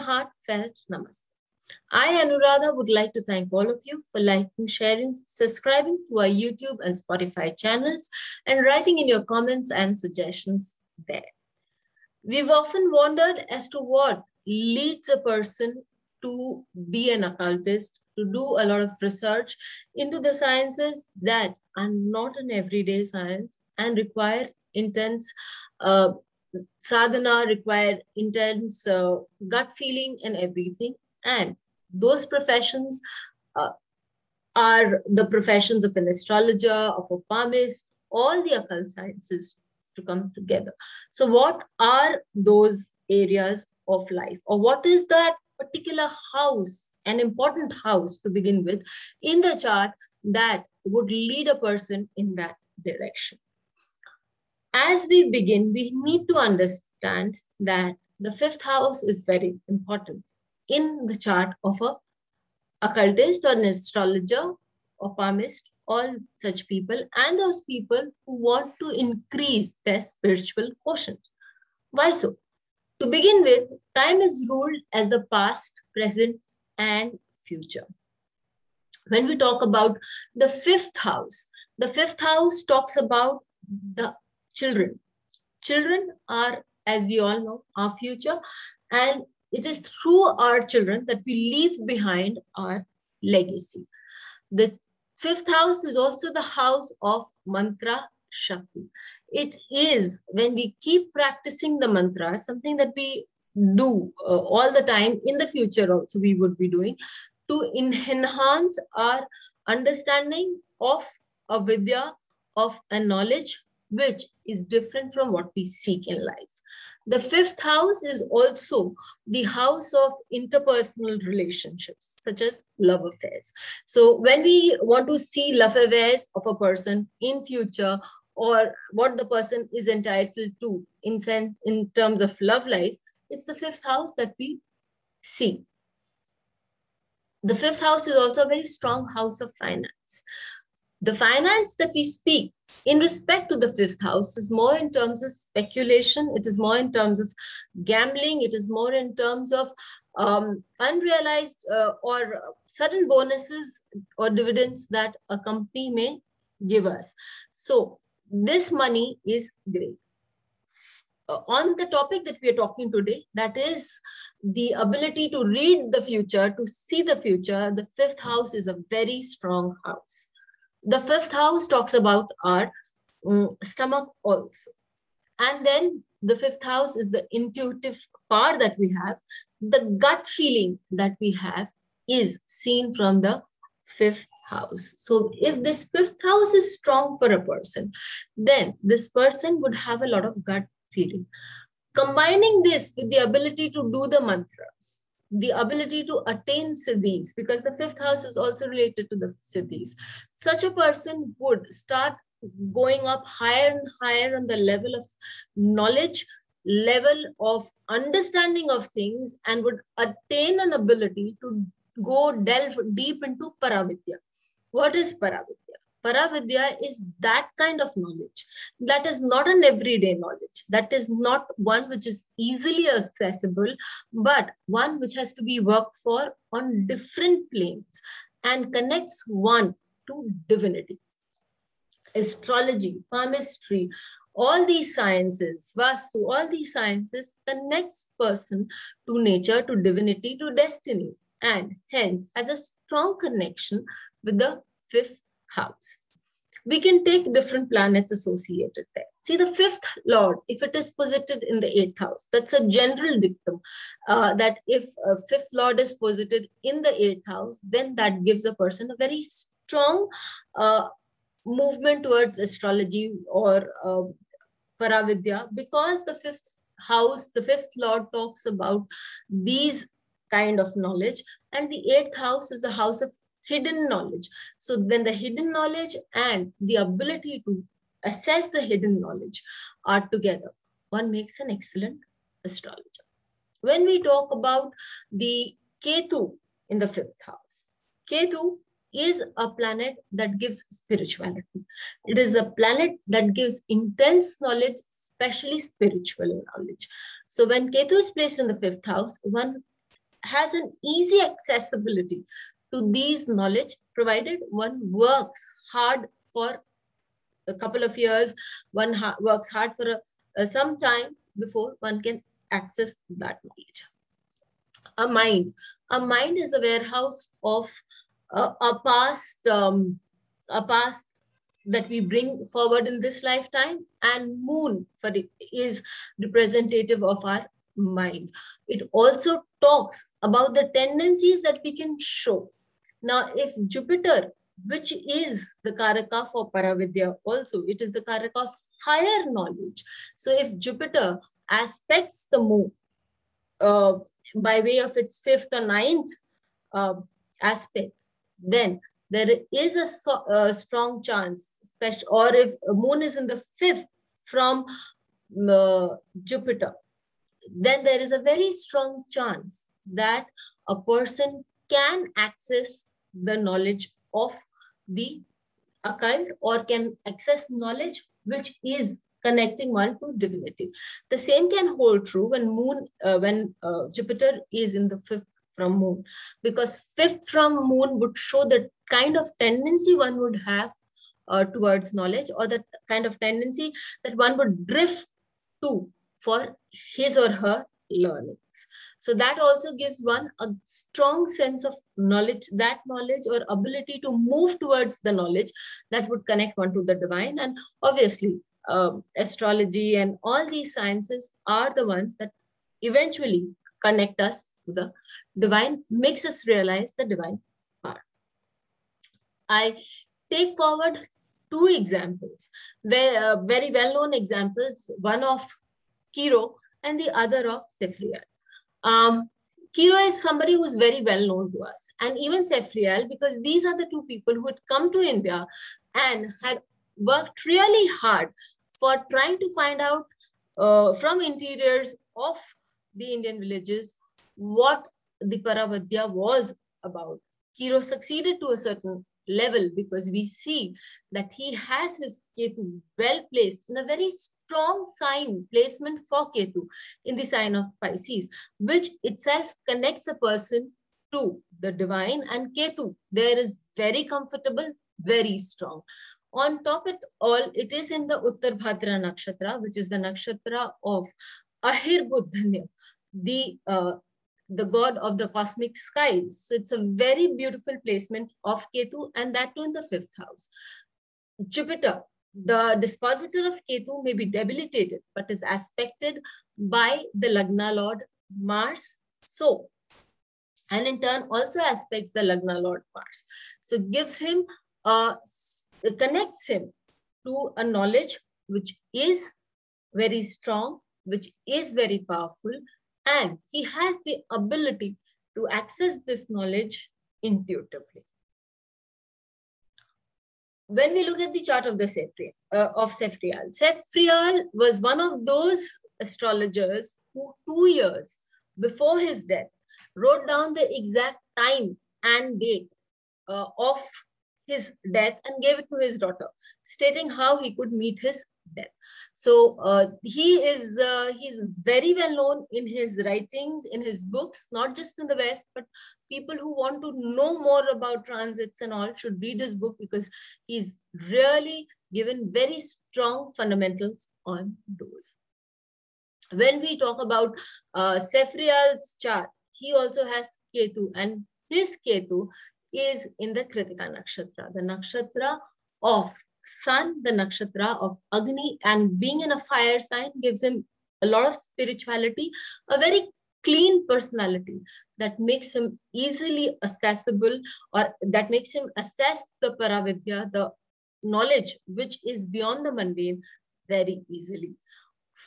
heartfelt namaste. I, Anuradha, would like to thank all of you for liking, sharing, subscribing to our YouTube and Spotify channels, and writing in your comments and suggestions there. We've often wondered as to what leads a person to be an occultist, to do a lot of research into the sciences that are not an everyday science and require intense uh, sadhana, require intense uh, gut feeling and everything. And those professions uh, are the professions of an astrologer, of a palmist, all the occult sciences to come together. So, what are those areas of life, or what is that particular house, an important house to begin with, in the chart that would lead a person in that direction? As we begin, we need to understand that the fifth house is very important in the chart of a occultist or an astrologer or palmist, all such people, and those people who want to increase their spiritual quotient. Why so? To begin with, time is ruled as the past, present, and future. When we talk about the fifth house, the fifth house talks about the children. Children are, as we all know, our future, and it is through our children that we leave behind our legacy. The fifth house is also the house of mantra Shakti. It is when we keep practicing the mantra, something that we do uh, all the time in the future also we would be doing to enhance our understanding of a vidya, of a knowledge which is different from what we seek in life. The fifth house is also the house of interpersonal relationships, such as love affairs. So when we want to see love affairs of a person in future or what the person is entitled to in, in terms of love life, it's the fifth house that we see. The fifth house is also a very strong house of finance. The finance that we speak in respect to the fifth house is more in terms of speculation, it is more in terms of gambling, it is more in terms of um, unrealized uh, or sudden bonuses or dividends that a company may give us. So this money is great. Uh, on the topic that we are talking today, that is the ability to read the future, to see the future, the fifth house is a very strong house. The fifth house talks about our um, stomach also. And then the fifth house is the intuitive power that we have. The gut feeling that we have is seen from the fifth house. So if this fifth house is strong for a person, then this person would have a lot of gut feeling. Combining this with the ability to do the mantras, the ability to attain siddhis, because the fifth house is also related to the siddhis. Such a person would start going up higher and higher on the level of knowledge, level of understanding of things, and would attain an ability to go delve deep into Paravidya. What is Paravidya? Paravidya is that kind of knowledge that is not an everyday knowledge. That is not one which is easily accessible, but one which has to be worked for on different planes and connects one to divinity. Astrology, palmistry, all these sciences, Vastu, all these sciences connects person to nature, to divinity, to destiny and hence has a strong connection with the fifth house. We can take different planets associated there. See, the fifth lord, if it is posited in the eighth house, that's a general dictum uh, that if a fifth lord is posited in the eighth house, then that gives a person a very strong uh, movement towards astrology or uh, paravidya because the fifth house, the fifth lord talks about these kind of knowledge. And the eighth house is the house of hidden knowledge. So when the hidden knowledge and the ability to assess the hidden knowledge are together, one makes an excellent astrologer. When we talk about the Ketu in the fifth house, Ketu is a planet that gives spirituality. It is a planet that gives intense knowledge, especially spiritual knowledge. So when Ketu is placed in the fifth house, one has an easy accessibility to these knowledge provided one works hard for a couple of years one ha works hard for a, some time before one can access that knowledge. A mind. A mind is a warehouse of uh, a past um, a past that we bring forward in this lifetime and moon for it is representative of our mind. It also talks about the tendencies that we can show now if jupiter which is the karaka for paravidya also it is the karaka of higher knowledge. So if jupiter aspects the moon uh, by way of its fifth or ninth uh, aspect then there is a, so, a strong chance, or if moon is in the fifth from uh, Jupiter, then there is a very strong chance that a person can access the knowledge of the occult or can access knowledge which is connecting one to divinity. The same can hold true when moon, uh, when uh, Jupiter is in the fifth from moon because fifth from moon would show the kind of tendency one would have uh, towards knowledge or the kind of tendency that one would drift to for his or her So that also gives one a strong sense of knowledge, that knowledge or ability to move towards the knowledge that would connect one to the divine. And obviously, um, astrology and all these sciences are the ones that eventually connect us to the divine, makes us realize the divine part. I take forward two examples, uh, very well-known examples, one of Cheiro and the other of Sepharial. Um, Cheiro is somebody who's very well known to us, and even Sepharial, because these are the two people who had come to India and had worked really hard for trying to find out uh, from interiors of the Indian villages what the Paravidya was about. Cheiro succeeded to a certain level because we see that he has his Ketu well placed in a very strong sign placement for Ketu in the sign of Pisces, which itself connects a person to the divine and Ketu. There is very comfortable, very strong. On top of it all, it is in the Uttar Bhadra Nakshatra, which is the nakshatra of Ahir Buddhanya, the uh, the god of the cosmic skies. So it's a very beautiful placement of Ketu and that too in the fifth house. Jupiter, the dispositor of Ketu may be debilitated, but is aspected by the Lagna Lord Mars. So, and in turn also aspects the Lagna Lord Mars. So gives him, uh, connects him to a knowledge which is very strong, which is very powerful, and he has the ability to access this knowledge intuitively. When we look at the chart of the Sepharial, uh, of Sepharial, Sepharial was one of those astrologers who two years before his death wrote down the exact time and date uh, of his death and gave it to his daughter, stating how he could meet his death. So uh, he is uh, he's very well known in his writings, in his books, not just in the West, but people who want to know more about transits and all should read his book because he's really given very strong fundamentals on those. When we talk about uh, chart, he also has Ketu and his Ketu is in the Kritika Nakshatra, the nakshatra of sun, the nakshatra of Agni, and being in a fire sign gives him a lot of spirituality, a very clean personality that makes him easily accessible or that makes him assess the paravidya, the knowledge which is beyond the mundane very easily.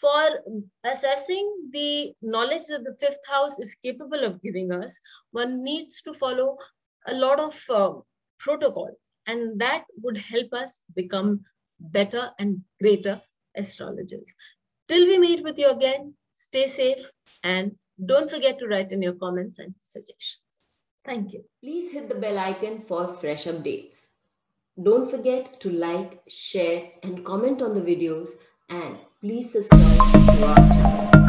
For assessing the knowledge that the fifth house is capable of giving us, one needs to follow a lot of uh, protocol and that would help us become better and greater astrologers. Till we meet with you again, stay safe and don't forget to write in your comments and suggestions. Thank you. Please hit the bell icon for fresh updates. Don't forget to like, share and comment on the videos and please subscribe to our channel.